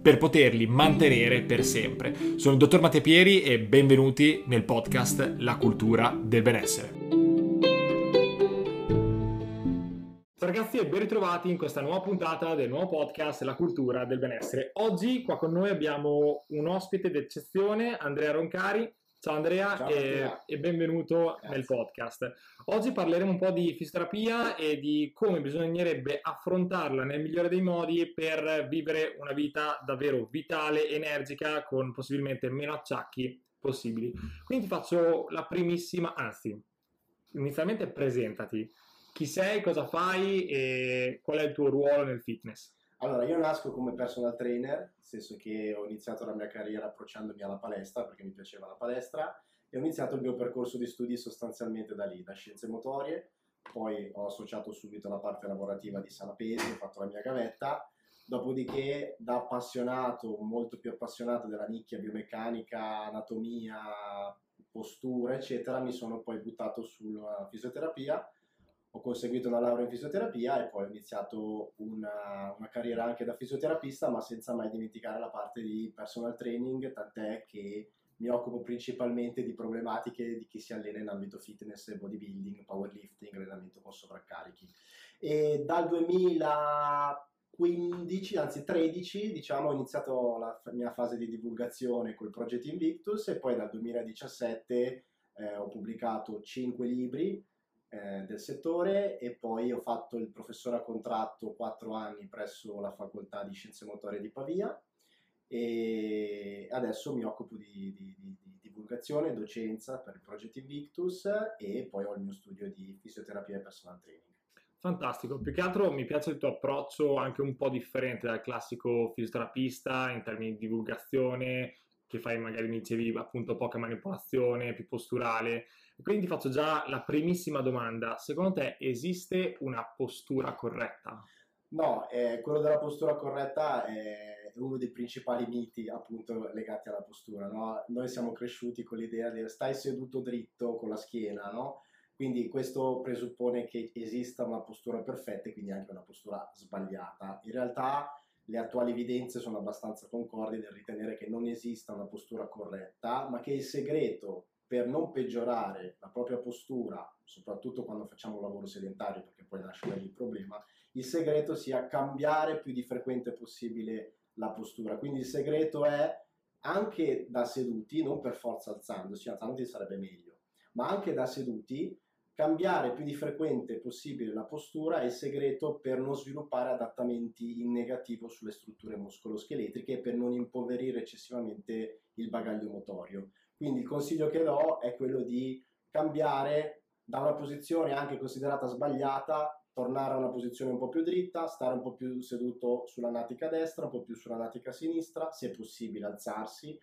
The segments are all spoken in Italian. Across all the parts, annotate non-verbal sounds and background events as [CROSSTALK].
per poterli mantenere per sempre. Sono il dottor Matteo Pieri e benvenuti nel podcast La cultura del benessere. Ragazzi e ben ritrovati in questa nuova puntata del nuovo podcast La cultura del benessere. Oggi qua con noi abbiamo un ospite d'eccezione, Andrea Roncari, Ciao Andrea, Ciao, e, e, benvenuto Grazie. nel podcast. Oggi parleremo un po' di fisioterapia e di come bisognerebbe affrontarla nel migliore dei modi per vivere una vita davvero vitale, energica, con possibilmente meno acciacchi possibili. Quindi ti faccio la primissima, anzi, inizialmente presentati. Chi sei, cosa fai e qual è il tuo ruolo nel fitness? Allora, io nasco come personal trainer, nel senso che ho iniziato la mia carriera approcciandomi alla palestra perché mi piaceva la palestra e ho iniziato il mio percorso di studi sostanzialmente da lì, da scienze motorie, poi ho associato subito la parte lavorativa di Sana Pesi, ho fatto la mia gavetta, dopodiché da appassionato, molto più appassionato della nicchia biomeccanica, anatomia, postura, eccetera, mi sono poi buttato sulla fisioterapia ho conseguito una laurea in fisioterapia e poi ho iniziato una, una, carriera anche da fisioterapista, ma senza mai dimenticare la parte di personal training, tant'è che mi occupo principalmente di problematiche di chi si allena in ambito fitness, bodybuilding, powerlifting, allenamento con sovraccarichi. E dal 2015, anzi 13, diciamo, ho iniziato la mia fase di divulgazione col progetto Invictus e poi dal 2017 eh, ho pubblicato 5 libri eh, del settore e poi ho fatto il professore a contratto 4 anni presso la facoltà di scienze motorie di Pavia e adesso mi occupo di, di, di, di divulgazione docenza per il progetto Invictus e poi ho il mio studio di fisioterapia e personal training. Fantastico, più che altro mi piace il tuo approccio anche un po' differente dal classico fisioterapista in termini di divulgazione, che fai magari mi dicevi appunto poca manipolazione, più posturale. Quindi ti faccio già la primissima domanda. Secondo te esiste una postura corretta? No, eh, quello della postura corretta è uno dei principali miti appunto legati alla postura. No? Noi siamo cresciuti con l'idea di stai seduto dritto con la schiena, no? Quindi questo presuppone che esista una postura perfetta e quindi anche una postura sbagliata. In realtà le attuali evidenze sono abbastanza concordi nel ritenere che non esista una postura corretta, ma che il segreto per non peggiorare la propria postura, soprattutto quando facciamo un lavoro sedentario, perché poi nasce lì il problema, il segreto sia cambiare più di frequente possibile la postura. Quindi il segreto è anche da seduti, non per forza alzandosi, alzandosi sarebbe meglio, ma anche da seduti Cambiare più di frequente possibile la postura è il segreto per non sviluppare adattamenti in negativo sulle strutture muscoloscheletriche e per non impoverire eccessivamente il bagaglio motorio. Quindi il consiglio che do è quello di cambiare da una posizione anche considerata sbagliata, tornare a una posizione un po' più dritta, stare un po' più seduto sulla natica destra, un po' più sulla natica sinistra, se possibile alzarsi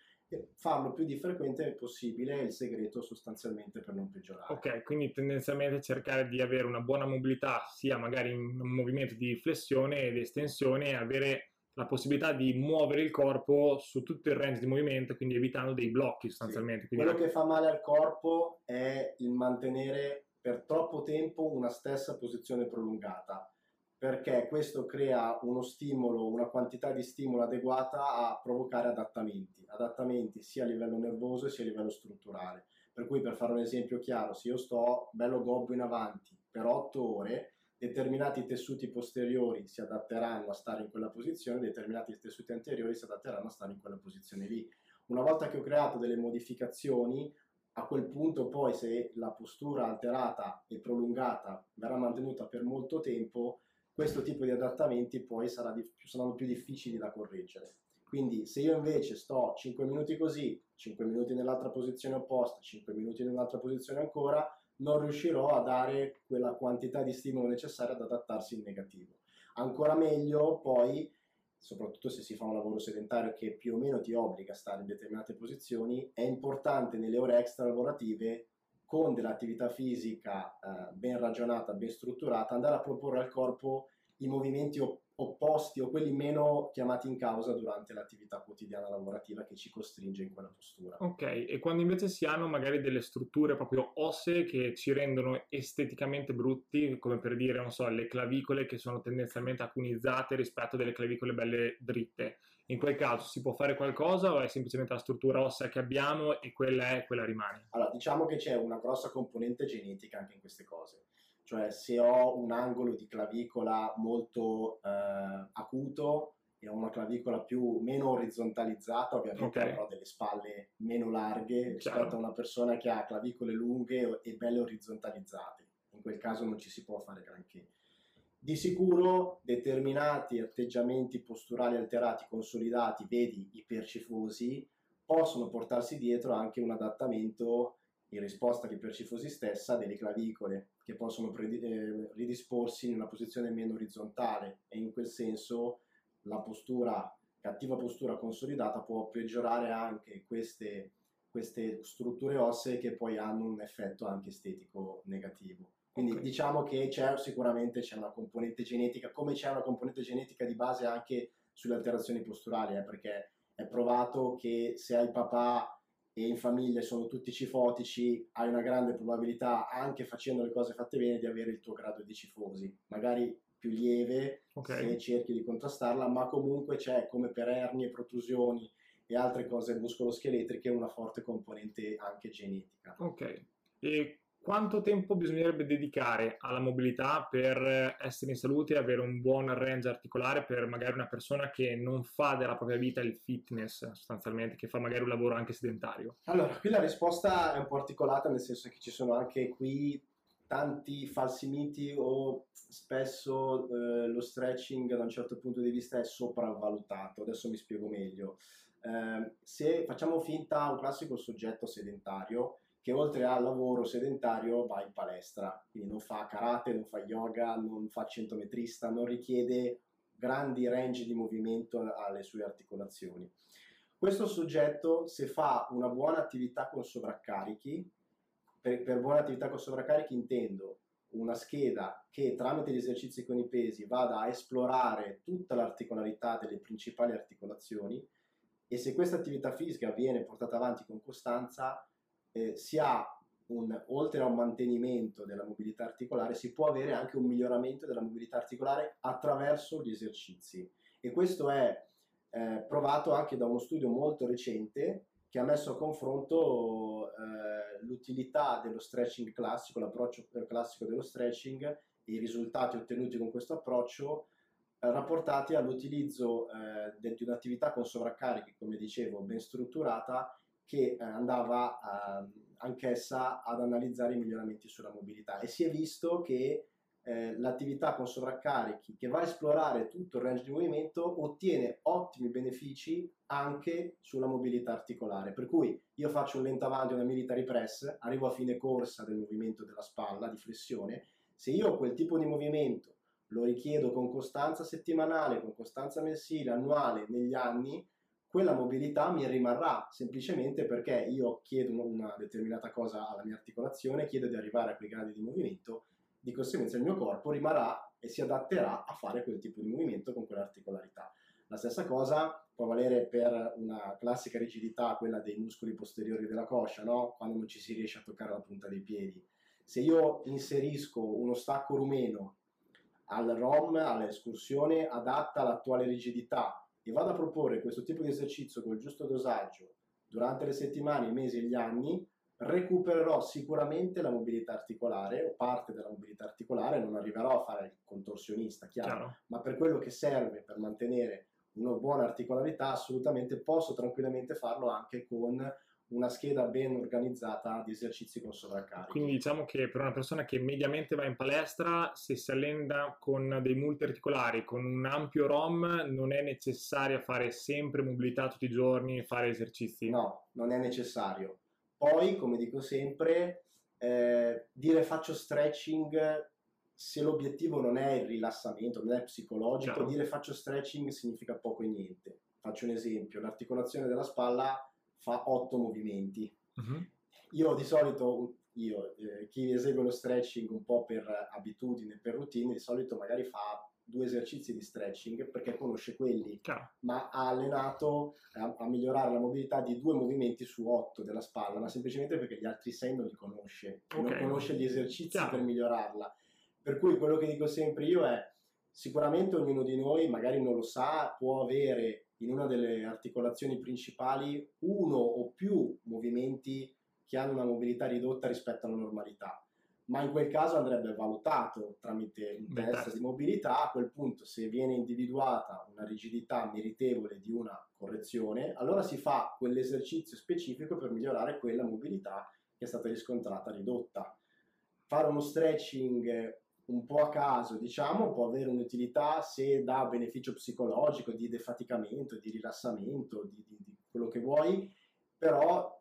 farlo più di frequente possibile è il segreto sostanzialmente per non peggiorare. Ok, quindi tendenzialmente cercare di avere una buona mobilità sia magari in un movimento di flessione ed estensione e avere la possibilità di muovere il corpo su tutto il range di movimento, quindi evitando dei blocchi sostanzialmente. Sì. Quello che fa male al corpo è il mantenere per troppo tempo una stessa posizione prolungata perché questo crea uno stimolo, una quantità di stimolo adeguata a provocare adattamenti, adattamenti sia a livello nervoso sia a livello strutturale. Per cui per fare un esempio chiaro, se io sto bello gobbo in avanti per 8 ore, determinati tessuti posteriori si adatteranno a stare in quella posizione, determinati tessuti anteriori si adatteranno a stare in quella posizione lì. Una volta che ho creato delle modificazioni, a quel punto poi se la postura alterata e prolungata verrà mantenuta per molto tempo, questo tipo di adattamenti poi di, saranno più difficili da correggere. Quindi se io invece sto 5 minuti così, 5 minuti nell'altra posizione opposta, 5 minuti in un'altra posizione ancora, non riuscirò a dare quella quantità di stimolo necessaria ad adattarsi in negativo. Ancora meglio poi, soprattutto se si fa un lavoro sedentario che più o meno ti obbliga a stare in determinate posizioni, è importante nelle ore extra lavorative con dell'attività fisica eh, ben ragionata, ben strutturata, andare a proporre al corpo i movimenti opposti o quelli meno chiamati in causa durante l'attività quotidiana lavorativa che ci costringe in quella postura. Ok, e quando invece si hanno magari delle strutture proprio ossee che ci rendono esteticamente brutti, come per dire, non so, le clavicole che sono tendenzialmente acunizzate rispetto a delle clavicole belle dritte, in quel caso si può fare qualcosa o è semplicemente la struttura ossea che abbiamo e quella è, quella rimane? Allora, diciamo che c'è una grossa componente genetica anche in queste cose cioè se ho un angolo di clavicola molto eh, acuto e ho una clavicola più, meno orizzontalizzata, ovviamente okay. avrò delle spalle meno larghe rispetto a una persona che ha clavicole lunghe e belle orizzontalizzate. In quel caso non ci si può fare granché. Di sicuro determinati atteggiamenti posturali alterati, consolidati, vedi ipercifosi, possono portarsi dietro anche un adattamento in risposta all'ipercifosi stessa delle clavicole che possono pre- eh, ridisporsi in una posizione meno orizzontale e in quel senso la postura, cattiva postura consolidata può peggiorare anche queste, queste strutture ossee che poi hanno un effetto anche estetico negativo. Quindi okay. diciamo che c'è sicuramente c'è una componente genetica, come c'è una componente genetica di base anche sulle alterazioni posturali, eh, perché è provato che se hai papà e in famiglia sono tutti cifotici, hai una grande probabilità, anche facendo le cose fatte bene, di avere il tuo grado di cifosi. Magari più lieve okay. se cerchi di contrastarla, ma comunque c'è come per ernie, protrusioni e altre cose muscoloscheletriche una forte componente anche genetica. Ok. E quanto tempo bisognerebbe dedicare alla mobilità per essere in salute e avere un buon range articolare per magari una persona che non fa della propria vita il fitness sostanzialmente, che fa magari un lavoro anche sedentario? Allora, qui la risposta è un po' articolata nel senso che ci sono anche qui tanti falsi miti o spesso eh, lo stretching da un certo punto di vista è sopravvalutato. Adesso mi spiego meglio. Eh, se facciamo finta un classico soggetto sedentario, che oltre al lavoro sedentario va in palestra, quindi non fa karate, non fa yoga, non fa centometrista, non richiede grandi range di movimento alle sue articolazioni. Questo soggetto, se fa una buona attività con sovraccarichi, per, per buona attività con sovraccarichi intendo una scheda che tramite gli esercizi con i pesi vada a esplorare tutta l'articolarità delle principali articolazioni e se questa attività fisica viene portata avanti con costanza eh, si ha un, oltre a un mantenimento della mobilità articolare, si può avere anche un miglioramento della mobilità articolare attraverso gli esercizi. E questo è eh, provato anche da uno studio molto recente che ha messo a confronto eh, l'utilità dello stretching classico, l'approccio classico dello stretching e i risultati ottenuti con questo approccio eh, rapportati all'utilizzo eh, di un'attività con sovraccarichi, come dicevo, ben strutturata che eh, andava eh, anch'essa ad analizzare i miglioramenti sulla mobilità e si è visto che eh, l'attività con sovraccarichi che va a esplorare tutto il range di movimento ottiene ottimi benefici anche sulla mobilità articolare. Per cui io faccio un lento avanti, una military press, arrivo a fine corsa del movimento della spalla, di flessione, se io quel tipo di movimento lo richiedo con costanza settimanale, con costanza mensile, annuale, negli anni, quella mobilità mi rimarrà semplicemente perché io chiedo una determinata cosa alla mia articolazione, chiedo di arrivare a quei gradi di movimento, di conseguenza il mio corpo rimarrà e si adatterà a fare quel tipo di movimento con quell'articolarità. La stessa cosa può valere per una classica rigidità, quella dei muscoli posteriori della coscia, no? quando non ci si riesce a toccare la punta dei piedi. Se io inserisco uno stacco rumeno al ROM, all'escursione adatta all'attuale rigidità, e vado a proporre questo tipo di esercizio col giusto dosaggio durante le settimane, i mesi e gli anni, recupererò sicuramente la mobilità articolare o parte della mobilità articolare, non arriverò a fare il contorsionista, chiaro, chiaro. ma per quello che serve per mantenere una buona articolarità, assolutamente posso tranquillamente farlo anche con una scheda ben organizzata di esercizi con sovraccarico. Quindi diciamo che per una persona che mediamente va in palestra, se si allena con dei multiarticolari, con un ampio ROM, non è necessario fare sempre mobilità tutti i giorni, fare esercizi? No, non è necessario. Poi, come dico sempre, eh, dire faccio stretching se l'obiettivo non è il rilassamento, non è psicologico, Ciao. dire faccio stretching significa poco e niente. Faccio un esempio, l'articolazione della spalla fa otto movimenti. Uh-huh. Io di solito io, eh, chi esegue lo stretching un po' per abitudine, per routine, di solito magari fa due esercizi di stretching perché conosce quelli, Chiaro. ma ha allenato a, a, migliorare la mobilità di due movimenti su otto della spalla, ma semplicemente perché gli altri sei non li conosce, okay. non conosce gli esercizi Chiaro. per migliorarla. Per cui quello che dico sempre io è sicuramente ognuno di noi magari non lo sa, può avere in una delle articolazioni principali uno o più movimenti che hanno una mobilità ridotta rispetto alla normalità. Ma in quel caso andrebbe valutato tramite un test Beh, di mobilità, a quel punto se viene individuata una rigidità meritevole di una correzione, allora si fa quell'esercizio specifico per migliorare quella mobilità che è stata riscontrata ridotta. Fare uno stretching un po' a caso, diciamo, può avere un'utilità se dà beneficio psicologico, di defaticamento, di rilassamento, di, di, di quello che vuoi, però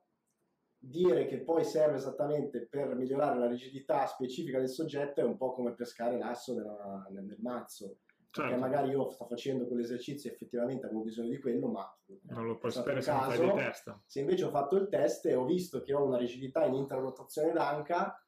dire che poi serve esattamente per migliorare la rigidità specifica del soggetto è un po' come pescare l'asso nella, nel, nel, mazzo. Certo. Perché magari io sto facendo quell'esercizio e effettivamente avevo bisogno di quello, ma non lo puoi sapere se caso, di testa. Se invece ho fatto il test e ho visto che ho una rigidità in intrarotazione d'anca,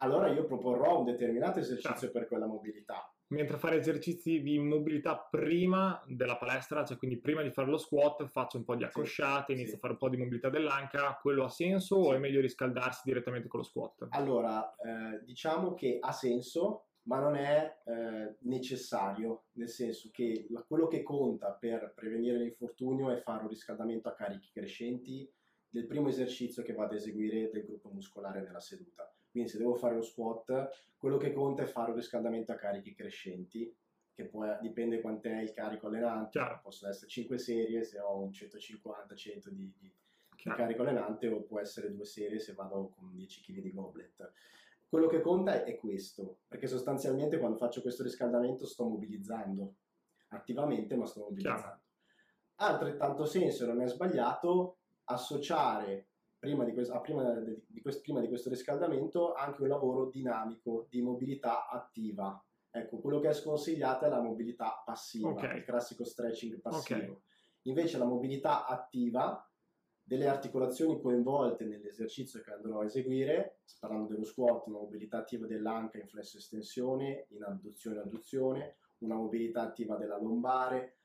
allora io proporrò un determinato esercizio certo. per quella mobilità mentre fare esercizi di mobilità prima della palestra, cioè quindi prima di fare lo squat faccio un po' di accosciate, sì, inizio sì. a fare un po' di mobilità dell'anca, quello ha senso sì. o è meglio riscaldarsi direttamente con lo squat? Allora, eh, diciamo che ha senso, ma non è eh, necessario, nel senso che la, quello che conta per prevenire l'infortunio è fare un riscaldamento a carichi crescenti del primo esercizio che vado ad eseguire del gruppo muscolare nella seduta. Quindi se devo fare lo squat, quello che conta è fare un riscaldamento a carichi crescenti, che poi dipende quant'è il carico allenante, Chiaro. possono essere 5 serie se ho un 150-100 di, di, carico allenante o può essere due serie se vado con 10 kg di goblet. Quello che conta è questo, perché sostanzialmente quando faccio questo riscaldamento sto mobilizzando attivamente, ma sto mobilizzando. Ha altrettanto senso, non è sbagliato, associare prima di, questo, prima, di questo, prima di questo riscaldamento anche un lavoro dinamico di mobilità attiva. Ecco, quello che è sconsigliato è la mobilità passiva, okay. il classico stretching passivo. Okay. Invece la mobilità attiva delle articolazioni coinvolte nell'esercizio che andrò a eseguire, parlando dello squat, una mobilità attiva dell'anca in flesso estensione, in abduzione e adduzione, una mobilità attiva della lombare,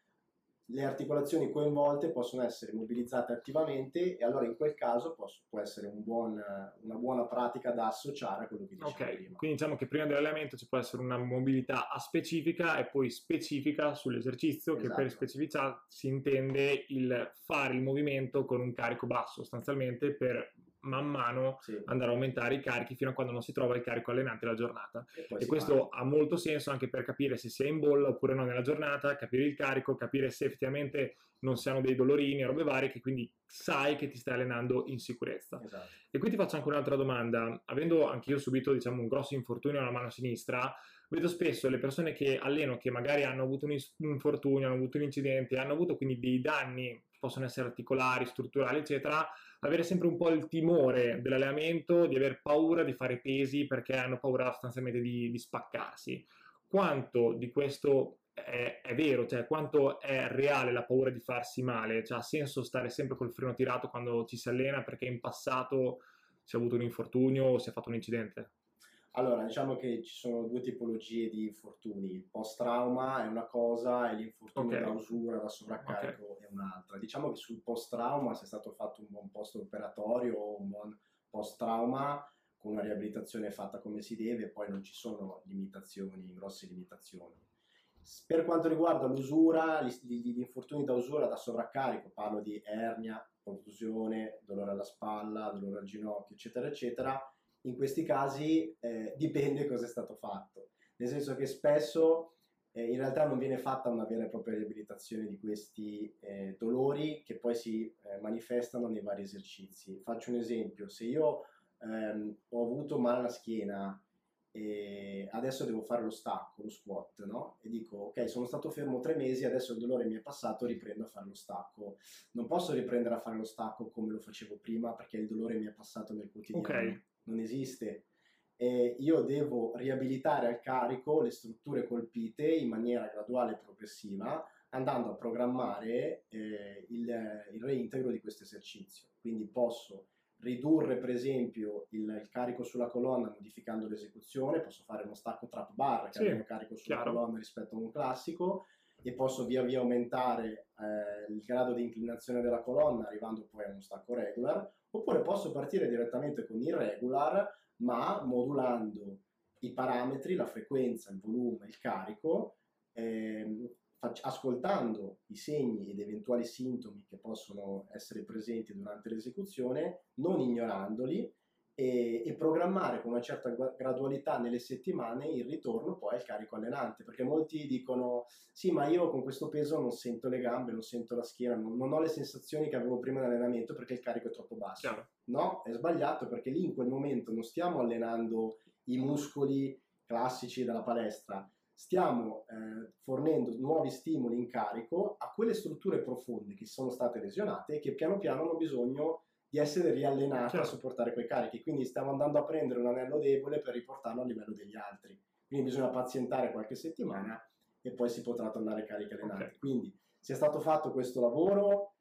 le articolazioni coinvolte possono essere mobilizzate attivamente e allora in quel caso può, può essere un buon, una buona pratica da associare a quello che dicevo okay. prima. Quindi diciamo che prima dell'allenamento ci può essere una mobilità specifica e poi specifica sull'esercizio, esatto. che per esatto. specificità si intende il fare il movimento con un carico basso sostanzialmente per man mano sì. andare a aumentare i carichi fino a quando non si trova il carico allenante della giornata. E, e questo fa. ha molto senso anche per capire se si è in bolla oppure no nella giornata, capire il carico, capire se effettivamente non si hanno dei dolorini robe varie, che quindi sai che ti stai allenando in sicurezza. Esatto. E qui ti faccio anche un'altra domanda. Avendo anche io subito diciamo, un grosso infortunio alla mano sinistra, vedo spesso le persone che alleno che magari hanno avuto un infortunio, hanno avuto un incidente, hanno avuto quindi dei danni, possono essere articolari, strutturali, eccetera, avere sempre un po' il timore dell'allenamento, di aver paura di fare pesi perché hanno paura sostanzialmente di, di spaccarsi. Quanto di questo è, è, vero, cioè quanto è reale la paura di farsi male? Cioè, ha senso stare sempre col freno tirato quando ci si allena perché in passato si è avuto un infortunio o si è fatto un incidente? Allora, diciamo che ci sono due tipologie di infortuni. Il post-trauma è una cosa e l'infortunio okay. da usura, da sovraccarico okay. è un'altra. Diciamo che sul post-trauma, se è stato fatto un buon post-operatorio o un buon post-trauma, con una riabilitazione fatta come si deve, poi non ci sono limitazioni, grosse limitazioni. Per quanto riguarda l'usura, gli, gli infortuni da usura, da sovraccarico, parlo di ernia, contusione, dolore alla spalla, dolore al ginocchio, eccetera, eccetera, in questi casi eh, dipende cosa è stato fatto, nel senso che spesso eh, in realtà non viene fatta una vera e propria riabilitazione di questi eh, dolori che poi si eh, manifestano nei vari esercizi. Faccio un esempio, se io ehm, ho avuto male alla schiena e adesso devo fare lo stacco, lo squat, no? E dico, ok, sono stato fermo tre mesi, adesso il dolore mi è passato, riprendo a fare lo stacco. Non posso riprendere a fare lo stacco come lo facevo prima perché il dolore mi è passato nel quotidiano. Okay non esiste. E io devo riabilitare al carico le strutture colpite in maniera graduale e progressiva, andando a programmare eh, il, il, reintegro di questo esercizio. Quindi posso ridurre per esempio il, il, carico sulla colonna modificando l'esecuzione, posso fare uno stacco trap bar che sì, ha meno carico sulla chiaro. colonna rispetto a un classico e posso via via aumentare eh, il grado di inclinazione della colonna arrivando poi a uno stacco regular, oppure posso partire direttamente con il regular ma modulando i parametri, la frequenza, il volume, il carico, ehm, ascoltando i segni ed eventuali sintomi che possono essere presenti durante l'esecuzione, non ignorandoli e, e, programmare con una certa gradualità nelle settimane il ritorno poi al carico allenante, perché molti dicono sì ma io con questo peso non sento le gambe, non sento la schiena, non, non ho le sensazioni che avevo prima dell'allenamento perché il carico è troppo basso. Chiaro. No, è sbagliato perché lì in quel momento non stiamo allenando i muscoli classici della palestra, stiamo eh, fornendo nuovi stimoli in carico a quelle strutture profonde che sono state lesionate e che piano piano hanno bisogno di essere riallenate certo. a sopportare quei carichi. Quindi stiamo andando a prendere un anello debole per riportarlo a livello degli altri. Quindi bisogna pazientare qualche settimana e poi si potrà tornare carichi allenati. Okay. Quindi si è stato fatto questo lavoro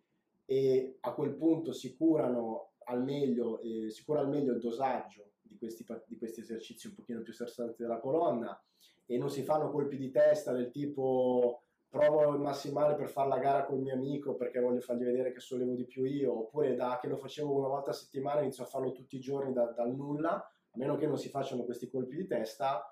e a quel punto si curano al meglio, eh, si cura al meglio il dosaggio di questi, di questi esercizi un pochino più stressanti della colonna e non si fanno colpi di testa del tipo provo il massimale per fare la gara col mio amico perché voglio fargli vedere che sollevo di più io, oppure da che lo facevo una volta a settimana inizio a farlo tutti i giorni da, dal nulla, a meno che non si facciano questi colpi di testa,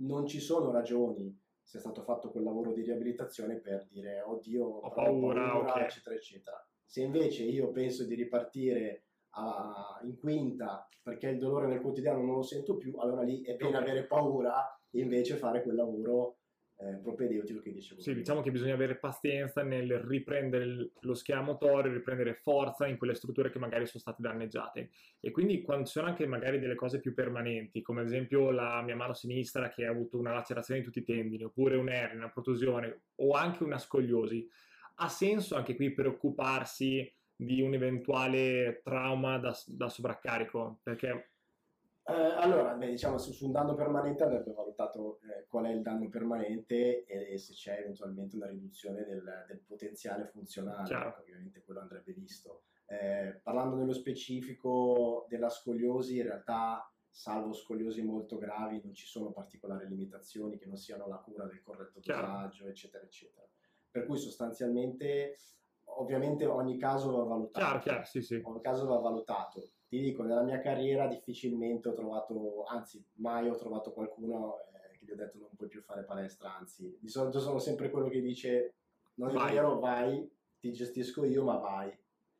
non ci sono ragioni se è stato fatto quel lavoro di riabilitazione per dire oddio, ho paura, paura okay. eccetera, eccetera. Se invece io penso di ripartire a, in quinta perché il dolore nel quotidiano non lo sento più, allora lì è bene avere paura e invece fare quel lavoro eh, propedeutico che dicevo. Sì, diciamo che bisogna avere pazienza nel riprendere lo schema motorio, riprendere forza in quelle strutture che magari sono state danneggiate. E quindi quando ci sono anche magari delle cose più permanenti, come ad esempio la mia mano sinistra che ha avuto una lacerazione di tutti i tendini, oppure un'ernia, una protusione o anche una scoliosi, ha senso anche qui preoccuparsi di un eventuale trauma da, da sovraccarico? Perché eh, allora, beh, diciamo, su, su, un danno permanente andrebbe valutato eh, qual è il danno permanente e, e, se c'è eventualmente una riduzione del, del potenziale funzionale, ecco, ovviamente quello andrebbe visto. Eh, parlando nello specifico della scoliosi, in realtà, salvo scoliosi molto gravi, non ci sono particolari limitazioni che non siano la cura del corretto dosaggio, eccetera, eccetera. Per cui sostanzialmente, ovviamente ogni caso va valutato. Chiaro, chiaro, sì, sì. Ogni caso va valutato ti dico, nella mia carriera difficilmente ho trovato, anzi mai ho trovato qualcuno eh, che gli ho detto non puoi più fare palestra, anzi di solito sono sempre quello che dice non è vero, vai, ti gestisco io, ma vai,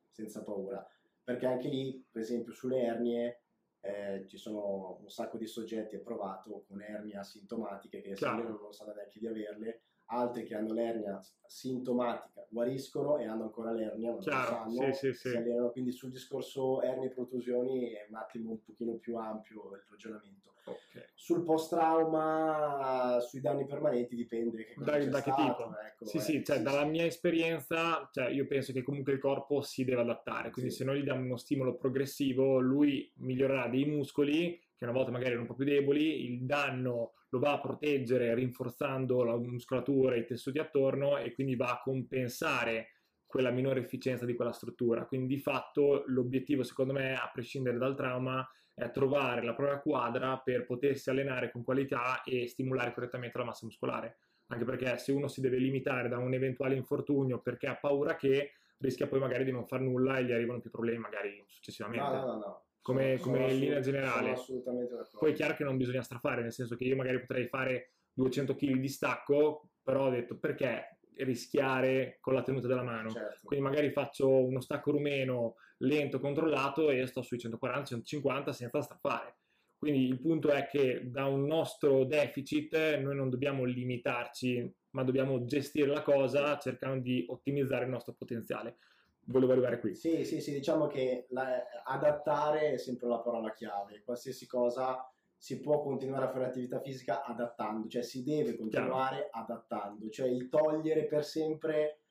senza paura. Perché anche lì, per esempio, sulle ernie eh, ci sono un sacco di soggetti approvato con ernie asintomatiche che se non sanno neanche di averle altri che hanno l'ernia sintomatica guariscono e hanno ancora l'ernia, non Chiaro, lo sanno, sì, sì, sì. quindi sul discorso ernie e protusioni è un attimo un pochino più ampio il ragionamento. Okay. Sul post-trauma, sui danni permanenti dipende da, da che tipo. Ecco, sì, eh, sì, cioè, dalla mia esperienza, cioè, io penso che comunque il corpo si deve adattare, quindi se noi gli diamo uno stimolo progressivo, lui migliorerà dei muscoli che una volta magari erano un po' più deboli, il danno lo va a proteggere rinforzando la muscolatura e i tessuti attorno e quindi va a compensare quella minore efficienza di quella struttura. Quindi di fatto l'obiettivo secondo me, a prescindere dal trauma, è trovare la propria quadra per potersi allenare con qualità e stimolare correttamente la massa muscolare. Anche perché se uno si deve limitare da un eventuale infortunio perché ha paura che rischia poi magari di non far nulla e gli arrivano più problemi magari successivamente. No, no, no, no come, sono, come in linea generale. assolutamente d'accordo. Poi è chiaro che non bisogna strafare, nel senso che io magari potrei fare 200 kg di stacco, però ho detto perché rischiare con la tenuta della mano. Certo. Quindi magari faccio uno stacco rumeno lento, controllato e sto sui 140-150 senza straffare. Quindi il punto è che da un nostro deficit noi non dobbiamo limitarci, ma dobbiamo gestire la cosa cercando di ottimizzare il nostro potenziale volevo arrivare qui. Sì, sì, sì, diciamo che la, adattare è sempre la parola chiave. Qualsiasi cosa si può continuare a fare attività fisica adattando, cioè si deve continuare Chiaro. adattando, cioè il togliere per sempre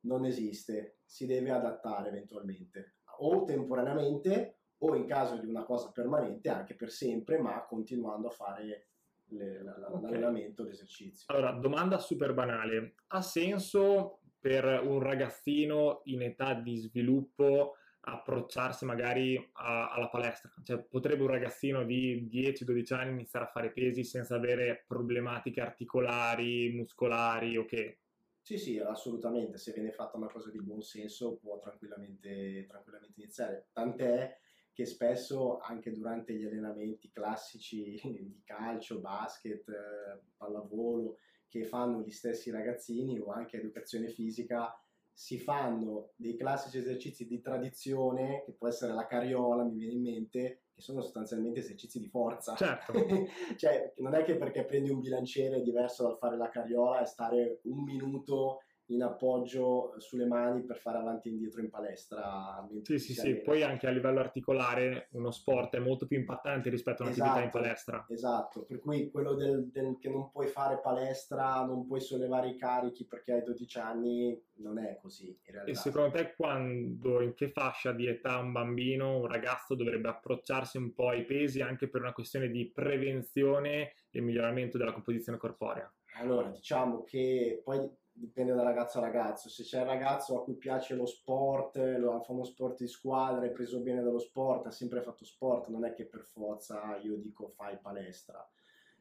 non esiste, si deve adattare eventualmente, o temporaneamente o in caso di una cosa permanente anche per sempre, ma continuando a fare le, la, okay. l'allenamento, l'esercizio. Allora, domanda super banale, ha senso per un ragazzino in età di sviluppo approcciarsi magari a, alla palestra? Cioè, potrebbe un ragazzino di 10-12 anni iniziare a fare pesi senza avere problematiche articolari, muscolari o che? Sì, sì, assolutamente. Se viene fatta una cosa di buon senso può tranquillamente, tranquillamente iniziare. Tant'è che spesso anche durante gli allenamenti classici di calcio, basket, eh, pallavolo, che fanno gli stessi ragazzini o anche educazione fisica, si fanno dei classici esercizi di tradizione, che può essere la carriola, mi viene in mente, che sono sostanzialmente esercizi di forza. Certo. [LAUGHS] cioè, non è che perché prendi un bilanciere è diverso dal fare la carriola e stare un minuto in appoggio sulle mani per fare avanti e indietro in palestra. Sì, sì, sì, poi anche a livello articolare uno sport è molto più impattante rispetto a un'attività esatto, in palestra. Esatto, per cui quello del, del, che non puoi fare palestra, non puoi sollevare i carichi perché hai 12 anni, non è così in realtà. E secondo te quando, in che fascia di età un bambino, un ragazzo dovrebbe approcciarsi un po' ai pesi anche per una questione di prevenzione e miglioramento della composizione corporea? Allora, diciamo che poi dipende da ragazzo a ragazzo. Se c'è un ragazzo a cui piace lo sport, lo fa uno sport di squadra, è preso bene dallo sport, ha sempre fatto sport, non è che per forza io dico fai palestra.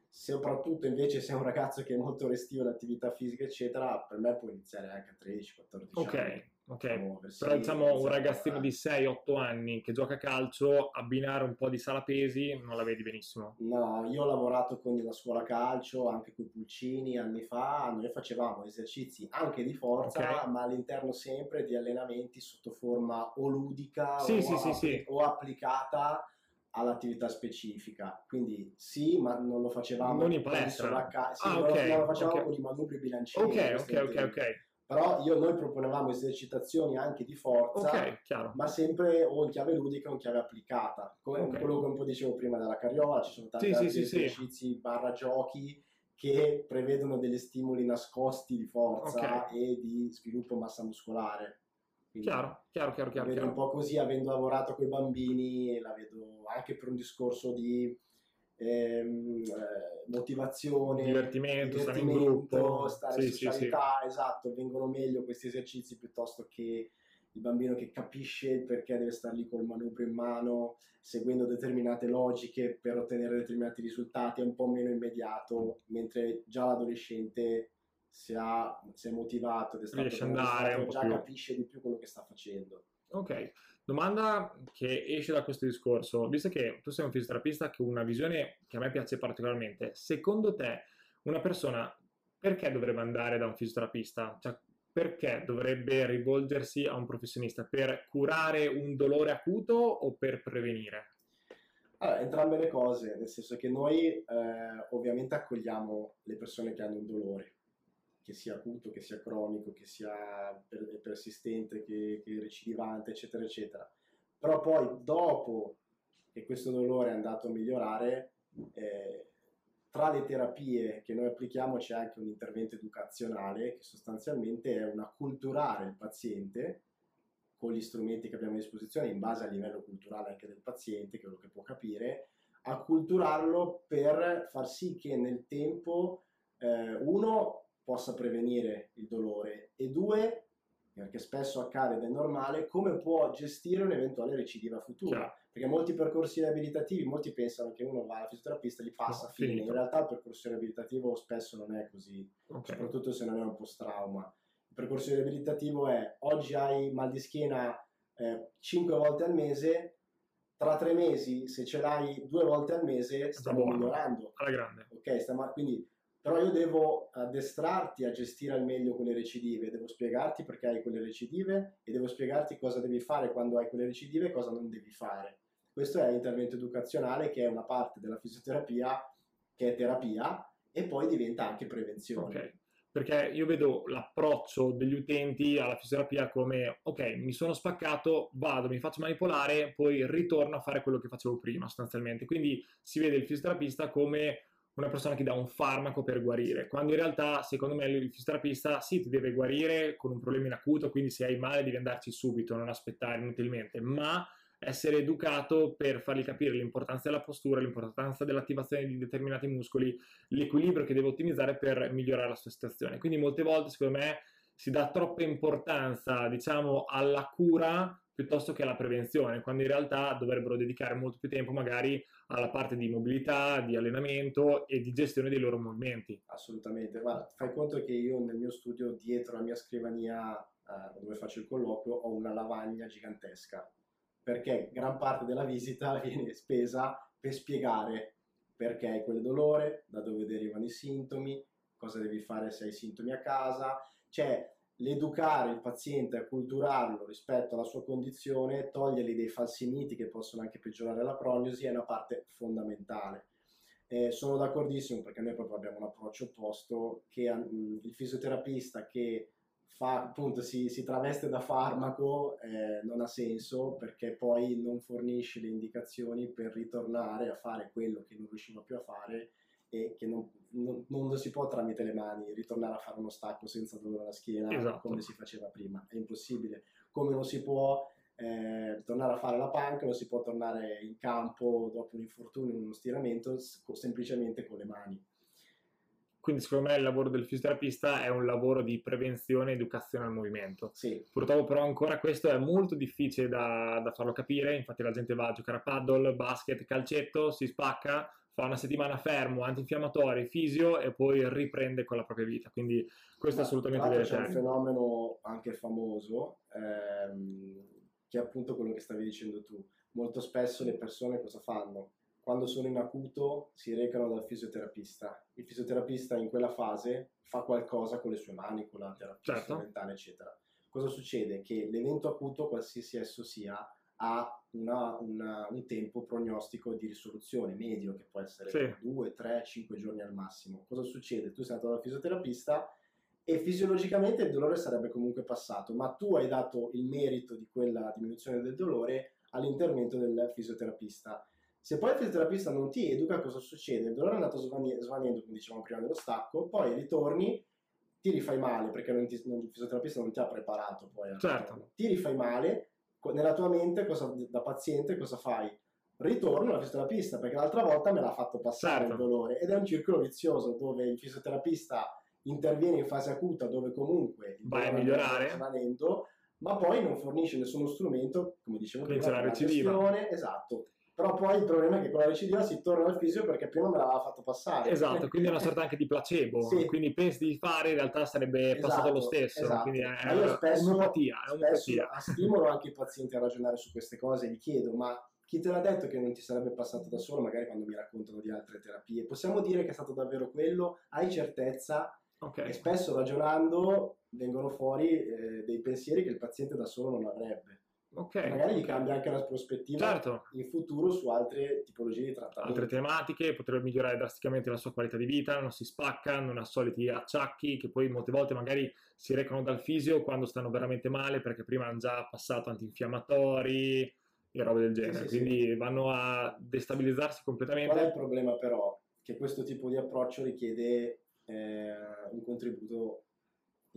Soprattutto invece se è un ragazzo che è molto restivo all'attività fisica, eccetera, per me può iniziare anche a 13-14 okay. anni. Ok, però diciamo un ragazzino di 6-8 anni che gioca a calcio, abbinare un po' di sala pesi non la vedi benissimo? No, io ho lavorato con la scuola calcio, anche con i Pulcini anni fa, noi facevamo esercizi anche di forza, okay. ma all'interno sempre di allenamenti sotto forma o ludica sì, o, sì, appli- sì, o applicata all'attività specifica. Quindi sì, ma non lo facevamo non in palestra. Sì, ah, okay, lo facevamo okay. con i manubri bilancieri. Ok, ok, ok, ok però io, noi proponevamo esercitazioni anche di forza, okay, ma sempre o in chiave ludica o in chiave applicata. Come okay. quello che un po' dicevo prima della carriola, ci sono tanti sì, altri sì, esercizi sì. barra giochi che prevedono degli stimoli nascosti di forza okay. e di sviluppo massa muscolare. Quindi chiaro, chiaro, chiaro, chiaro. La vedo chiaro. un po' così, avendo lavorato con i bambini, la vedo anche per un discorso di ehm, eh, motivazione, divertimento, divertimento, stare in gruppo, stare sì, in socialità, sì, esatto, vengono meglio questi esercizi piuttosto che il bambino che capisce il perché deve stare lì col manubrio in mano, seguendo determinate logiche per ottenere determinati risultati, è un po' meno immediato, mentre già l'adolescente si, ha, si è motivato ed è stato riesce andare, già più. capisce di più quello che sta facendo. Ok, domanda che esce da questo discorso, visto che tu sei un fisioterapista che ha una visione che a me piace particolarmente, secondo te una persona perché dovrebbe andare da un fisioterapista? Cioè, perché dovrebbe rivolgersi a un professionista? Per curare un dolore acuto o per prevenire? Allora, entrambe le cose, nel senso che noi eh, ovviamente accogliamo le persone che hanno un dolore, che sia acuto, che sia cronico, che sia persistente, che, che recidivante, eccetera, eccetera. Però poi dopo che questo dolore è andato a migliorare, eh, tra le terapie che noi applichiamo c'è anche un intervento educazionale che sostanzialmente è un acculturare il paziente con gli strumenti che abbiamo a disposizione in base al livello culturale anche del paziente, quello che può capire, acculturarlo per far sì che nel tempo eh, uno possa prevenire il dolore e due, perché spesso accade ed è normale, come può gestire un'eventuale recidiva futura. Chiaro. Perché molti percorsi riabilitativi, molti pensano che uno va al fisioterapista e li passa No, fine. finito. In realtà il percorso riabilitativo spesso non è così, Ok, soprattutto se non è un post-trauma. Il percorso riabilitativo è oggi hai mal di schiena eh, 5 volte al mese, tra tre mesi se ce l'hai due volte al mese stiamo migliorando. alla grande. Ok, stiamo, quindi però io devo addestrarti a gestire al meglio quelle recidive, devo spiegarti perché hai quelle recidive e devo spiegarti cosa devi fare quando hai quelle recidive e cosa non devi fare. Questo è l'intervento educazionale che è una parte della fisioterapia che è terapia e poi diventa anche prevenzione. Ok, perché io vedo l'approccio degli utenti alla fisioterapia come ok, mi sono spaccato, vado, mi faccio manipolare, poi ritorno a fare quello che facevo prima sostanzialmente. Quindi si vede il fisioterapista come una persona che dà un farmaco per guarire, quando in realtà secondo me il fisioterapista sì ti deve guarire con un problema in acuto, quindi se hai male devi andarci subito, non aspettare inutilmente, ma essere educato per fargli capire l'importanza della postura, l'importanza dell'attivazione di determinati muscoli, l'equilibrio che deve ottimizzare per migliorare la sua situazione. Quindi molte volte secondo me si dà troppa importanza, diciamo, alla cura piuttosto che alla prevenzione, quando in realtà dovrebbero dedicare molto più tempo magari alla parte di mobilità, di allenamento e di gestione dei loro movimenti. Assolutamente, guarda, fai conto che io nel mio studio, dietro la mia scrivania eh, dove faccio il colloquio, ho una lavagna gigantesca, perché gran parte della visita [LAUGHS] viene spesa per spiegare perché hai quel dolore, da dove derivano i sintomi, cosa devi fare se hai sintomi a casa, cioè l'educare il paziente, acculturarlo rispetto alla sua condizione, togliergli dei falsi miti che possono anche peggiorare la prognosi è una parte fondamentale. Eh, sono d'accordissimo perché noi proprio abbiamo un approccio opposto che mh, il fisioterapista che fa, appunto, si, si, traveste da farmaco eh, non ha senso perché poi non fornisce le indicazioni per ritornare a fare quello che non riusciva più a fare e che non, non, non, si può tramite le mani ritornare a fare uno stacco senza dolore alla schiena esatto. come si faceva prima, è impossibile. Come non si può eh, tornare a fare la panca, non si può tornare in campo dopo un infortunio, uno stiramento, semplicemente con le mani. Quindi secondo me il lavoro del fisioterapista è un lavoro di prevenzione e educazione al movimento. Sì. Purtroppo però ancora questo è molto difficile da, da farlo capire, infatti la gente va a giocare a paddle, basket, calcetto, si spacca, fa una settimana fermo, antinfiammatori, fisio e poi riprende con la propria vita. Quindi questo è assolutamente vero. C'è un fenomeno anche famoso ehm, che è appunto quello che stavi dicendo tu. Molto spesso le persone cosa fanno? Quando sono in acuto si recano dal fisioterapista. Il fisioterapista in quella fase fa qualcosa con le sue mani, con la terapia certo. mentale, eccetera. Cosa succede? Che l'evento acuto, qualsiasi esso sia, ha una, una, un tempo prognostico di risoluzione medio che può essere 2, 3, 5 giorni al massimo. Cosa succede? Tu sei andato dal fisioterapista e fisiologicamente il dolore sarebbe comunque passato, ma tu hai dato il merito di quella diminuzione del dolore all'intervento del fisioterapista. Se poi il fisioterapista non ti educa, cosa succede? Il dolore è andato svanendo, come dicevamo prima, dello stacco, poi ritorni, ti rifai male perché non ti, non, il fisioterapista non ti ha preparato poi. Certo. Ti rifai male, nella tua mente cosa, da paziente cosa fai? Ritorno alla fisioterapista perché l'altra volta me l'ha fatto passare certo. il dolore ed è un circolo vizioso dove il fisioterapista interviene in fase acuta dove comunque il vai a migliorare svanendo, ma poi non fornisce nessuno strumento, come dicevo prima, la recidiva. Esatto. Però poi il problema è che con la recidiva si torna al fisio perché prima me l'aveva fatto passare. Esatto, quindi è una sorta anche di placebo. Sì. Quindi pensi di fare, in realtà sarebbe esatto, passato lo stesso. Esatto. Quindi è, io spesso, un'opatia, è un'opatia. stimolo anche i pazienti a ragionare su queste cose, gli chiedo, ma chi te l'ha detto che non ti sarebbe passato da solo, magari quando mi raccontano di altre terapie? Possiamo dire che è stato davvero quello? Hai certezza? Okay. E spesso ragionando vengono fuori eh, dei pensieri che il paziente da solo non avrebbe. Okay, magari gli cambia anche la prospettiva certo. in futuro su altre tipologie di trattamento. Altre tematiche, potrebbe migliorare drasticamente la sua qualità di vita, non si spacca, non ha soliti acciacchi che poi molte volte magari si recano dal fisio quando stanno veramente male perché prima hanno già passato antinfiammatori e robe del genere, sì, quindi sì. vanno a destabilizzarsi completamente. Qual è il problema però? Che questo tipo di approccio richiede eh, un contributo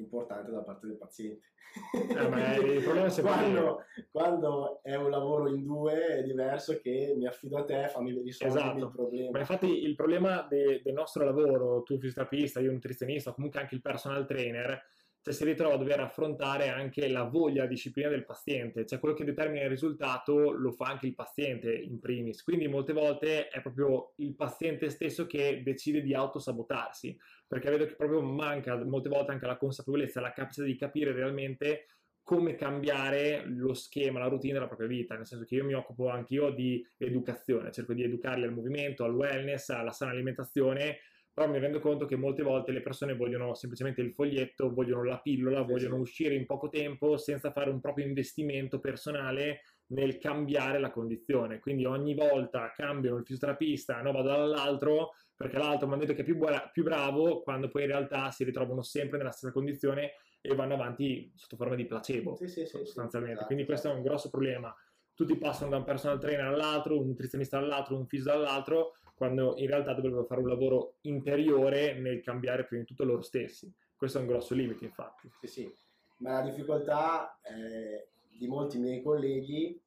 importante da parte del paziente. Eh, quando, quando, è un lavoro in due è diverso che mi affido a te, fammi risolvere esatto. il problema. Ma infatti il problema de, del nostro lavoro, tu fisioterapista, io nutrizionista, comunque anche il personal trainer, cioè si ritrova a dover affrontare anche la voglia, disciplina del paziente, cioè quello che determina il risultato lo fa anche il paziente in primis, quindi molte volte è proprio il paziente stesso che decide di autosabotarsi, perché vedo che proprio manca molte volte anche la consapevolezza, la capacità di capire realmente come cambiare lo schema, la routine della propria vita, nel senso che io mi occupo anche io di educazione, cerco di educarli al movimento, al wellness, alla sana alimentazione, però mi rendo conto che molte volte le persone vogliono semplicemente il foglietto, vogliono la pillola, sì, vogliono sì. uscire in poco tempo senza fare un proprio investimento personale nel cambiare la condizione. Quindi ogni volta cambiano il fisioterapista, no, vado dall'altro perché l'altro mi ha detto che è più, buona, più bravo, quando poi in realtà si ritrovano sempre nella stessa condizione e vanno avanti sotto forma di placebo, sì, sostanzialmente. Esatto, Quindi questo è un grosso problema. Tutti passano da un personal trainer all'altro, un nutrizionista all'altro, un fisio all'altro, quando in realtà dovrebbero fare un lavoro interiore nel cambiare prima di tutto loro stessi. Questo è un grosso limite, infatti. Sì, sì, ma la difficoltà eh, di molti miei colleghi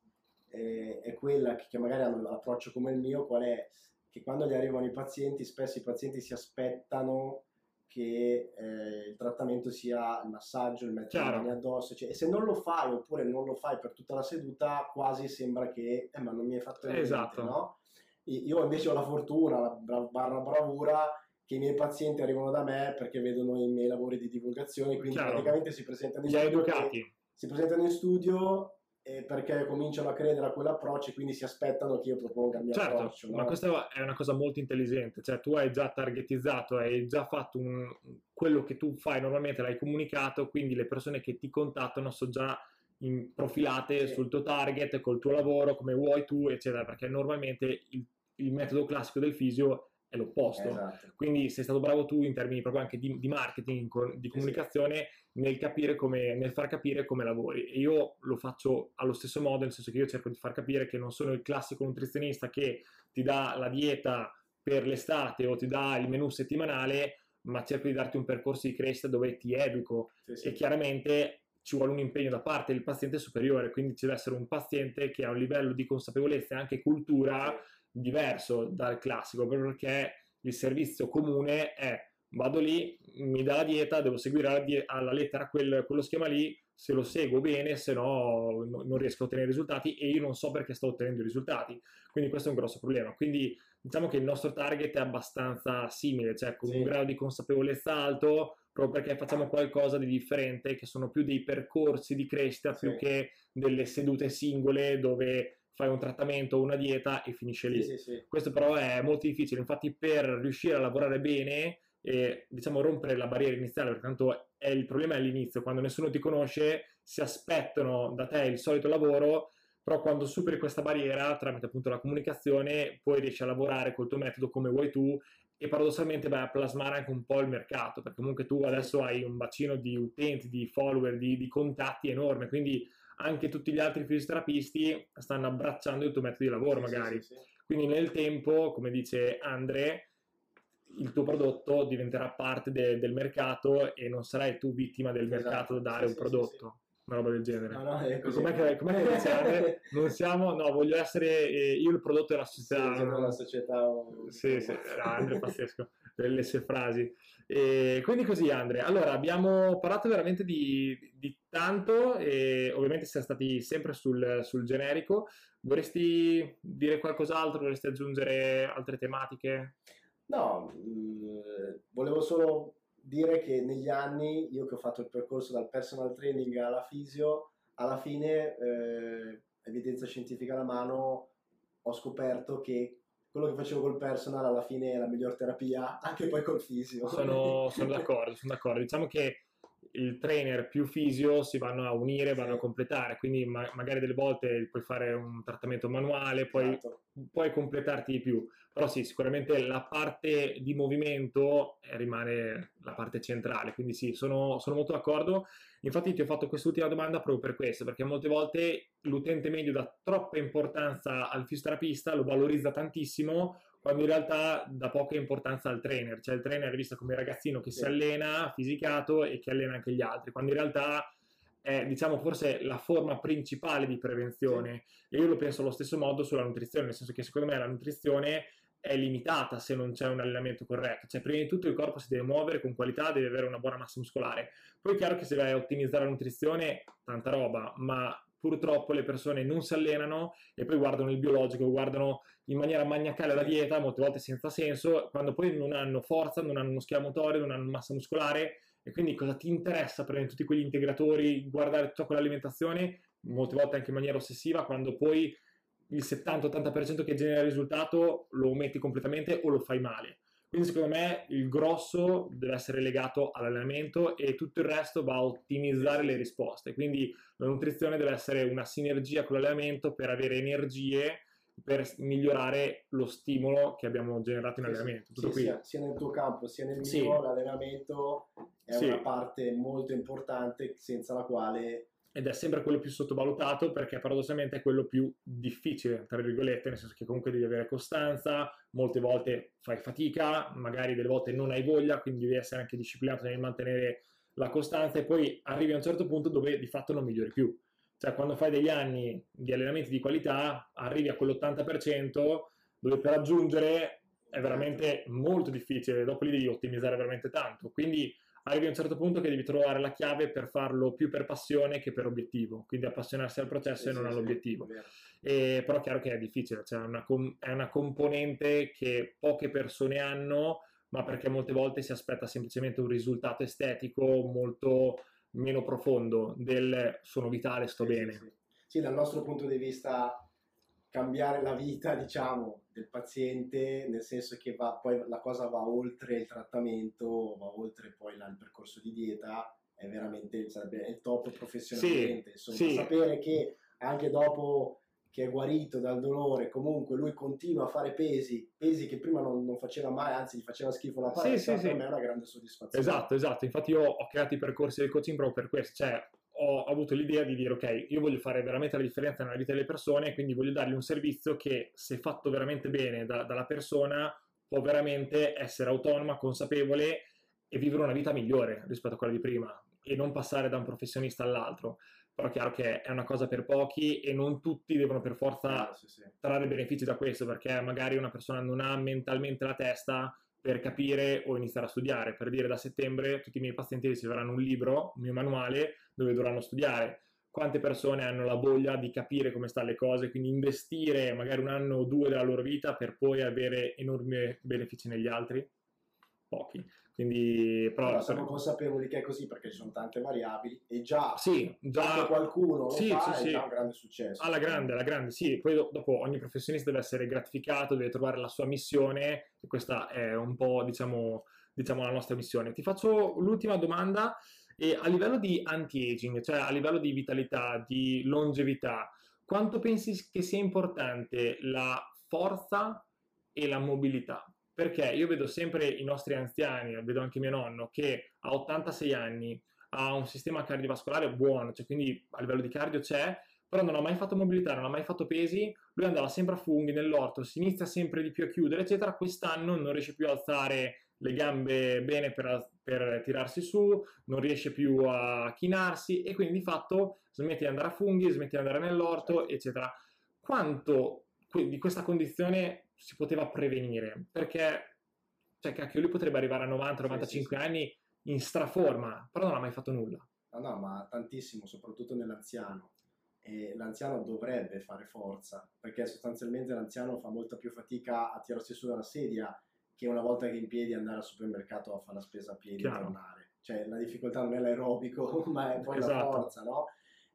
eh, è quella che, che, magari hanno l'approccio come il mio, qual è? Che quando gli arrivano i pazienti, spesso i pazienti si aspettano che eh, il trattamento sia il massaggio, il mettere le mani addosso, cioè, e se non lo fai oppure non lo fai per tutta la seduta, quasi sembra che, eh, ma non mi hai fatto niente, esatto. no? Io invece ho la fortuna, la bra- barra bravura, che i miei pazienti arrivano da me perché vedono i miei lavori di divulgazione, quindi Chiaro. praticamente si presentano in studio. Si presentano in studio perché cominciano a credere a quell'approccio e quindi si aspettano che io proponga il mio certo, approccio. No? Ma questa è una cosa molto intelligente, cioè tu hai già targetizzato, hai già fatto un, quello che tu fai normalmente, l'hai comunicato, quindi le persone che ti contattano sono già profilate sì. sul tuo target, col tuo lavoro, come vuoi tu, eccetera, perché normalmente il, il metodo classico del fisio è l'opposto. Esatto. Quindi sei stato bravo tu in termini proprio anche di, di marketing, di comunicazione, sì. nel, capire come, nel far capire come lavori. E io lo faccio allo stesso modo, nel senso che io cerco di far capire che non sono il classico nutrizionista che ti dà la dieta per l'estate o ti dà il menù settimanale, ma cerco di darti un percorso di crescita dove ti educo sì, sì. e chiaramente ci vuole un impegno da parte del paziente superiore, quindi ci deve essere un paziente che ha un livello di consapevolezza e anche cultura diverso dal classico, perché il servizio comune è vado lì, mi dà la dieta, devo seguire alla, lettera quel, quello schema lì, se lo seguo bene, se no non riesco a ottenere risultati e io non so perché sto ottenendo i risultati. Quindi questo è un grosso problema. Quindi diciamo che il nostro target è abbastanza simile, cioè con sì. un grado di consapevolezza alto, proprio perché facciamo qualcosa di differente, che sono più dei percorsi di crescita sì. più che delle sedute singole dove fai un trattamento o una dieta e finisce lì. Sì, sì, sì. Questo però è molto difficile, infatti per riuscire a lavorare bene e diciamo rompere la barriera iniziale, perché tanto è il problema è all'inizio, quando nessuno ti conosce si aspettano da te il solito lavoro, però quando superi questa barriera tramite appunto la comunicazione poi riesci a lavorare col tuo metodo come vuoi tu e paradossalmente vai a plasmare anche un po' il mercato, perché comunque tu adesso hai un bacino di utenti, di follower, di, di contatti enorme, quindi anche tutti gli altri fisioterapisti stanno abbracciando il tuo metodo di lavoro sì, magari. Sì, sì, Quindi nel tempo, come dice Andre, il tuo prodotto diventerà parte de- del mercato e non sarai tu vittima del esatto. mercato da dare un prodotto. Una roba del genere. No, no, è così. Com'è che, com'è che dice [LAUGHS] Non siamo, no, voglio essere eh, io il prodotto della società. Sì, la società. O... Sì, sì, [LAUGHS] Andre, pazzesco, le sue frasi. E quindi così Andre, allora abbiamo parlato veramente di, di tanto e ovviamente siamo stati sempre sul, sul, generico, vorresti dire qualcos'altro, vorresti aggiungere altre tematiche? No, mh, mm, volevo solo dire che negli anni io che ho fatto il percorso dal personal training alla fisio, alla fine, eh, evidenza scientifica alla mano, ho scoperto che quello che facevo col personal alla fine è la miglior terapia, anche poi col fisio. Sono, sono [LAUGHS] d'accordo, sono d'accordo. Diciamo che il trainer più fisio si vanno a unire, vanno a completare, quindi ma- magari delle volte puoi fare un trattamento manuale, poi esatto. puoi completarti di più, però sì, sicuramente la parte di movimento eh, rimane la parte centrale, quindi sì, sono, sono molto d'accordo. Infatti ti ho fatto quest'ultima domanda proprio per questo, perché molte volte l'utente medio dà troppa importanza al fisioterapista, lo valorizza tantissimo, quando in realtà dà poca importanza al trainer, cioè il trainer è visto come il ragazzino che sì. si allena, fisicato e che allena anche gli altri, quando in realtà è diciamo forse la forma principale di prevenzione sì. e io lo penso allo stesso modo sulla nutrizione, nel senso che secondo me la nutrizione è limitata se non c'è un allenamento corretto. Cioè, prima di tutto il corpo si deve muovere con qualità, deve avere una buona massa muscolare. Poi è chiaro che se vai a ottimizzare la nutrizione, tanta roba, ma purtroppo le persone non si allenano e poi guardano il biologico, guardano in maniera maniacale la dieta, molte volte senza senso, quando poi non hanno forza, non hanno uno schema motorio, non hanno massa muscolare e quindi cosa ti interessa prendere tutti quegli integratori, guardare tutta quell'alimentazione, molte volte anche in maniera ossessiva, quando poi il 70-80% che genera il risultato lo ometti completamente o lo fai male. Quindi secondo me il grosso deve essere legato all'allenamento e tutto il resto va a ottimizzare le risposte. Quindi la nutrizione deve essere una sinergia con l'allenamento per avere energie per migliorare lo stimolo che abbiamo generato in allenamento. Sì, sia, sia, nel tuo campo sia nel mio, sì. l'allenamento è sì. una parte molto importante senza la quale ed è sempre quello più sottovalutato perché paradossalmente è quello più difficile, tra virgolette, nel senso che comunque devi avere costanza, molte volte fai fatica, magari delle volte non hai voglia, quindi devi essere anche disciplinato nel mantenere la costanza e poi arrivi a un certo punto dove di fatto non migliori più. Cioè quando fai degli anni di allenamenti di qualità, arrivi a quell'80% dove per raggiungere è veramente molto difficile, dopo lì devi ottimizzare veramente tanto, quindi arrivi a un certo punto che devi trovare la chiave per farlo più per passione che per obiettivo, quindi appassionarsi al processo Sì, e non sì, sì, all'obiettivo. E, però è chiaro che è difficile, cioè è una, com- è una componente che poche persone hanno, ma perché molte volte si aspetta semplicemente un risultato estetico molto meno profondo del sono vitale, sto Sì, sì, bene. Sì, Sì, dal nostro punto di vista cambiare la vita, diciamo, del paziente, nel senso che va, poi la cosa va oltre il trattamento, va oltre poi la- il percorso di dieta, è veramente sarebbe il top professionalmente. Insomma, sì. sapere che anche dopo che è guarito dal dolore, comunque lui continua a fare pesi, pesi che prima non, non faceva mai, anzi gli faceva schifo la Sì, palestra, sì, per sì. me è una grande soddisfazione. Esatto, esatto. Infatti io ho creato i percorsi del coaching proprio per questo, cioè ho avuto l'idea di dire ok, io voglio fare veramente la differenza nella vita delle persone, quindi voglio dargli un servizio che se fatto veramente bene da- dalla persona può veramente essere autonoma, consapevole e vivere una vita migliore rispetto a quella di prima e non passare da un professionista all'altro. Però è chiaro che è una cosa per pochi e non tutti devono per forza Ah, sì, sì. trarre benefici da questo perché magari una persona non ha mentalmente la testa per capire o iniziare a studiare. Per dire da settembre tutti i miei pazienti riceveranno un libro, un mio manuale dove dovranno studiare. Quante persone hanno la voglia di capire come stanno le cose, quindi investire magari un anno o due della loro vita per poi avere enormi benefici negli altri? Pochi. Quindi, però, Però siamo consapevoli che è così perché ci sono tante variabili e già sì, già qualcuno lo Sì, fa sì, è sì. un grande successo. alla grande, alla grande, sì. Poi do- dopo ogni professionista deve essere gratificato, deve trovare la sua missione e questa è un po', diciamo, diciamo la nostra missione. Ti faccio l'ultima domanda e a livello di anti-aging, cioè a livello di vitalità, di longevità, quanto pensi che sia importante la forza e la mobilità? Perché io vedo sempre i nostri anziani, vedo anche mio nonno che a 86 anni ha un sistema cardiovascolare buono, cioè quindi a livello di cardio c'è, però non ha mai fatto mobilità, non ha mai fatto pesi, lui andava sempre a funghi nell'orto, si inizia sempre di più a chiudere, eccetera, quest'anno non riesce più a alzare le gambe bene per, per tirarsi su, non riesce più a chinarsi e quindi di fatto smette di andare a funghi, smette di andare nell'orto, eccetera. Quanto di questa condizione si poteva prevenire? Perché, cioè, cacchio, lui potrebbe arrivare a 90-95 Sì, sì, anni in straforma, però non ha mai fatto nulla. No, no, ma tantissimo, soprattutto nell'anziano. E l'anziano dovrebbe fare forza, perché sostanzialmente l'anziano fa molta più fatica a tirarsi su dalla sedia che una volta che è in piedi andare al supermercato a fare la spesa a piedi Chiaro. e tornare. Cioè la difficoltà non è l'aerobico, [LAUGHS] ma è poi la Esatto. forza, no?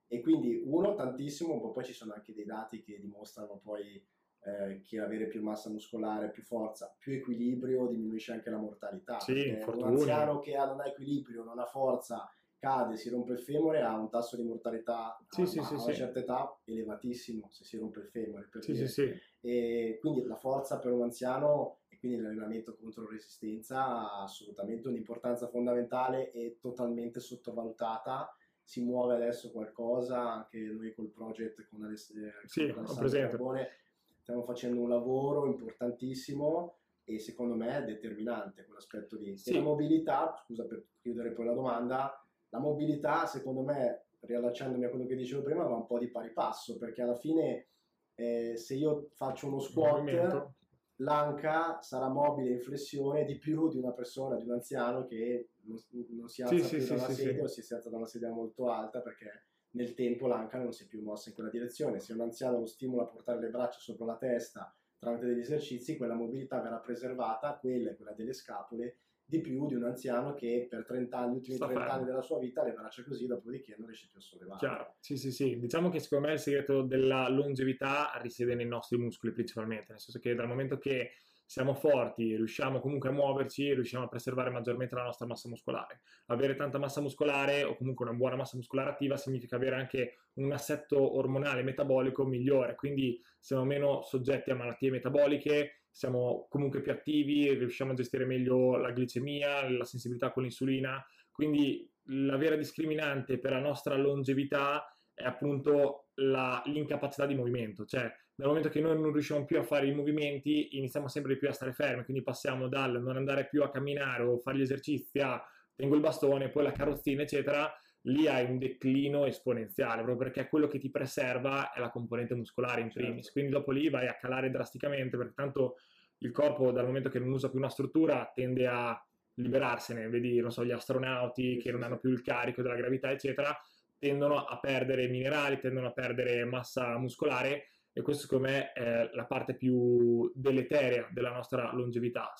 E quindi uno tantissimo, ma poi ci sono anche dei dati che dimostrano poi eh, che avere più massa muscolare, più forza, più equilibrio diminuisce anche la mortalità. Sì, un anziano che ha- non ha equilibrio, non ha forza, cade, si rompe il femore, ha un tasso di mortalità Sì, a, sì, a sì, una certa età elevatissimo se si rompe il femore. Per. E quindi la forza per un anziano e quindi l'allenamento contro resistenza ha assolutamente un'importanza fondamentale e totalmente sottovalutata. Si muove adesso qualcosa, anche noi col project con Aless- eh, Sì, con Alessandro. Carbone stiamo facendo un lavoro importantissimo e secondo me è determinante quell'aspetto lì. Sì. E la mobilità, scusa per chiudere poi la domanda, la mobilità secondo me, riallacciandomi a quello che dicevo prima, va un po' di pari passo perché alla fine eh, se io faccio uno squat. L'anca sarà mobile in flessione di più di una persona, di un anziano che non, non si alza Sì, più sì, da una sì, sedia o si alza da una sedia molto alta perché nel tempo l'anca non si è più mossa in quella direzione. Se un anziano lo stimola a portare le braccia sopra la testa tramite degli esercizi, quella mobilità verrà preservata, quella e quella delle scapole, di più di un anziano che per 30 anni, gli ultimi Sta 30 fermo. anni della sua vita ha le braccia così, dopodiché non riesce più a sollevare. Chiaro, sì, sì, sì. Diciamo che secondo me il segreto della longevità risiede nei nostri muscoli principalmente, nel senso che dal momento che siamo forti, riusciamo comunque a muoverci, riusciamo a preservare maggiormente la nostra massa muscolare. Avere tanta massa muscolare o comunque una buona massa muscolare attiva significa avere anche un assetto ormonale metabolico migliore, quindi siamo meno soggetti a malattie metaboliche, siamo comunque più attivi, riusciamo a gestire meglio la glicemia, la sensibilità con l'insulina, quindi la vera discriminante per la nostra longevità è appunto la- l'incapacità di movimento, cioè dal momento che noi non riusciamo più a fare i movimenti iniziamo sempre di più a stare fermi, quindi passiamo dal non andare più a camminare o fare gli esercizi a tengo il bastone, poi la carrozzina eccetera, lì hai un declino esponenziale, proprio perché quello che ti preserva è la componente muscolare in Certo. primis, quindi dopo lì vai a calare drasticamente perché tanto il corpo dal momento che non usa più una struttura tende a liberarsene, vedi, non so, gli astronauti che non hanno più il carico della gravità, eccetera, tendono a perdere minerali, tendono a perdere massa muscolare e questo secondo me è la parte più deleteria della nostra longevità.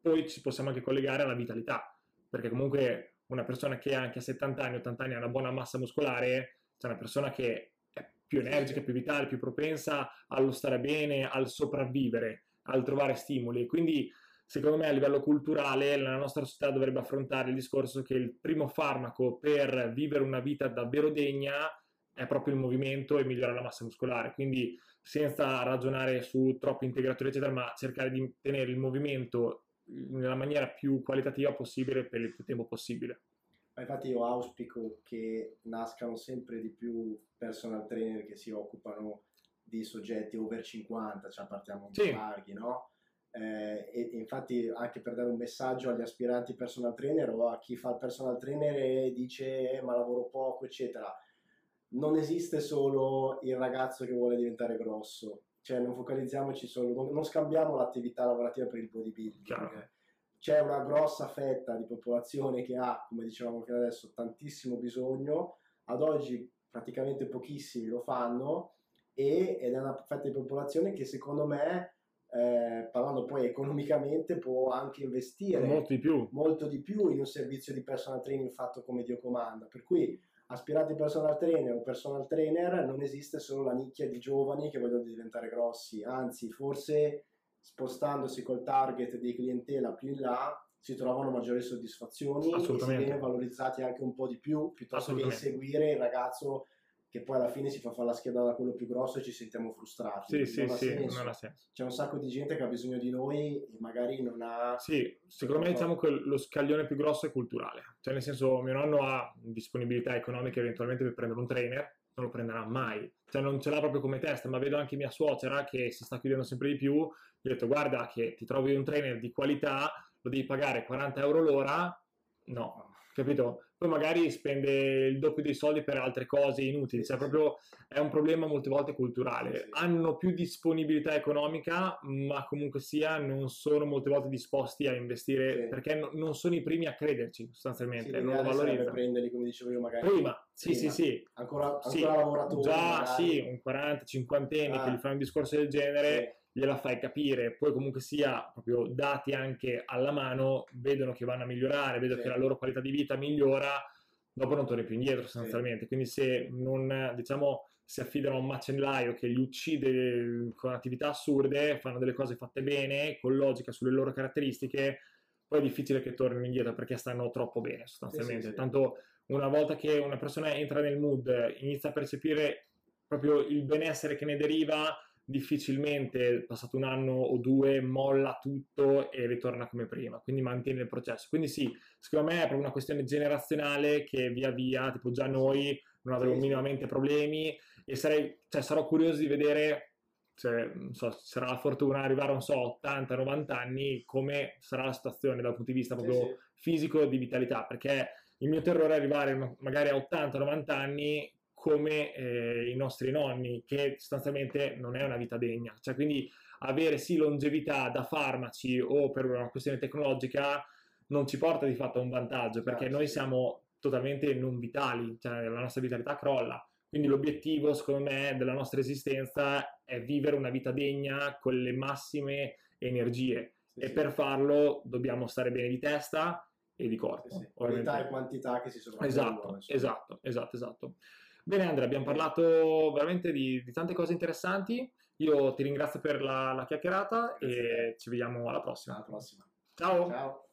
Poi ci possiamo anche collegare alla vitalità, perché comunque una persona che anche a 70 anni, 80 anni ha una buona massa muscolare, c'è una persona che è più energica, più vitale, più propensa allo stare bene, al sopravvivere, al trovare stimoli. Quindi secondo me a livello culturale la nostra società dovrebbe affrontare il discorso che il primo farmaco per vivere una vita davvero degna è proprio il movimento e migliorare la massa muscolare. Quindi senza ragionare su troppi integratori, eccetera, ma cercare di tenere il movimento nella maniera più qualitativa possibile per il più tempo possibile. Infatti io auspico che nascano sempre di più personal trainer che si occupano di soggetti over 50, cioè partiamo sì. larghi, no? Eh, e, infatti anche per dare un messaggio agli aspiranti personal trainer o a chi fa il personal trainer e dice eh, ma lavoro poco, eccetera non esiste solo il ragazzo che vuole diventare grosso, cioè non focalizziamoci solo, non, non scambiamo l'attività lavorativa per il bodybuilding. Chiaro. C'è una grossa fetta di popolazione che ha, come dicevamo fino adesso, tantissimo bisogno, ad oggi praticamente pochissimi lo fanno e, ed è una fetta di popolazione che secondo me eh, parlando poi economicamente, può anche investire molto di, più. molto di più in un servizio di personal training fatto come Dio comanda. Per cui aspirati personal trainer o personal trainer non esiste solo la nicchia di giovani che vogliono diventare grossi, anzi forse spostandosi col target di clientela più in là si trovano maggiori soddisfazioni e si viene valorizzati anche un po' di più piuttosto che inseguire il ragazzo che poi alla fine si fa fare la scheda da quello più grosso e ci sentiamo frustrati. Sì, non sì, sì, non ha senso. C'è un sacco di gente che ha bisogno di noi e magari non ha... Sì, secondo me diciamo che lo scaglione più grosso è culturale. Cioè nel senso mio nonno ha disponibilità economica eventualmente per prendere un trainer, non lo prenderà mai. Cioè non ce l'ha proprio come testa, ma vedo anche mia suocera che si sta chiudendo sempre di più. Gli ho detto guarda che ti trovi un trainer di qualità, lo devi pagare 40 euro l'ora. No, capito? Poi magari spende il doppio dei soldi per altre cose inutili, cioè proprio è un problema molte volte culturale. Hanno più disponibilità economica, ma comunque sia non sono molte volte disposti a investire sì. perché no, non sono i primi a crederci sostanzialmente, sì, non lo valorizzano. prenderli come dicevo io magari prima, sì prima. sì sì. Ancora, ancora sì. lavoratori. Già magari. sì, un 40-50 anni ah. che gli fanno un discorso del genere gliela fai capire, poi comunque sia proprio dati anche alla mano, vedono che vanno a migliorare, vedono sì. che la loro qualità di vita migliora, dopo non torni più indietro sostanzialmente. Sì. Quindi se non, diciamo, si affidano a un macellaio che li uccide con attività assurde, fanno delle cose fatte bene, con logica sulle loro caratteristiche, poi è difficile che tornino indietro perché stanno troppo bene sostanzialmente. Sì, Tanto una volta che una persona entra nel mood, inizia a percepire proprio il benessere che ne deriva, difficilmente passato un anno o due molla tutto e ritorna come prima, quindi mantiene il processo. Quindi sì, secondo me è proprio una questione generazionale che via via, tipo già noi non avremo sì, minimamente problemi e sarei, cioè, sarò curioso di vedere cioè, non so, sarà la fortuna arrivare, non so, 80-90 anni, come sarà la situazione dal punto di vista proprio sì, sì. fisico di vitalità, perché il mio terrore è arrivare magari a 80-90 anni come eh, i nostri nonni, che sostanzialmente non è una vita degna. Cioè, quindi avere sì longevità da farmaci o per una questione tecnologica non ci porta di fatto a un vantaggio, perché ah, noi sì. siamo totalmente non vitali, cioè la nostra vitalità crolla. Quindi l'obiettivo, secondo me, della nostra esistenza è vivere una vita degna con le massime energie. Sì, e sì. per farlo dobbiamo stare bene di testa e di corpo. Sì, Qualità e quantità che si sono Esatto, esatto, esatto, esatto. Bene Andrea, abbiamo parlato veramente di, di tante cose interessanti. Io ti ringrazio per la, la chiacchierata Grazie. e ci vediamo alla prossima. Alla prossima. Ciao. Ciao.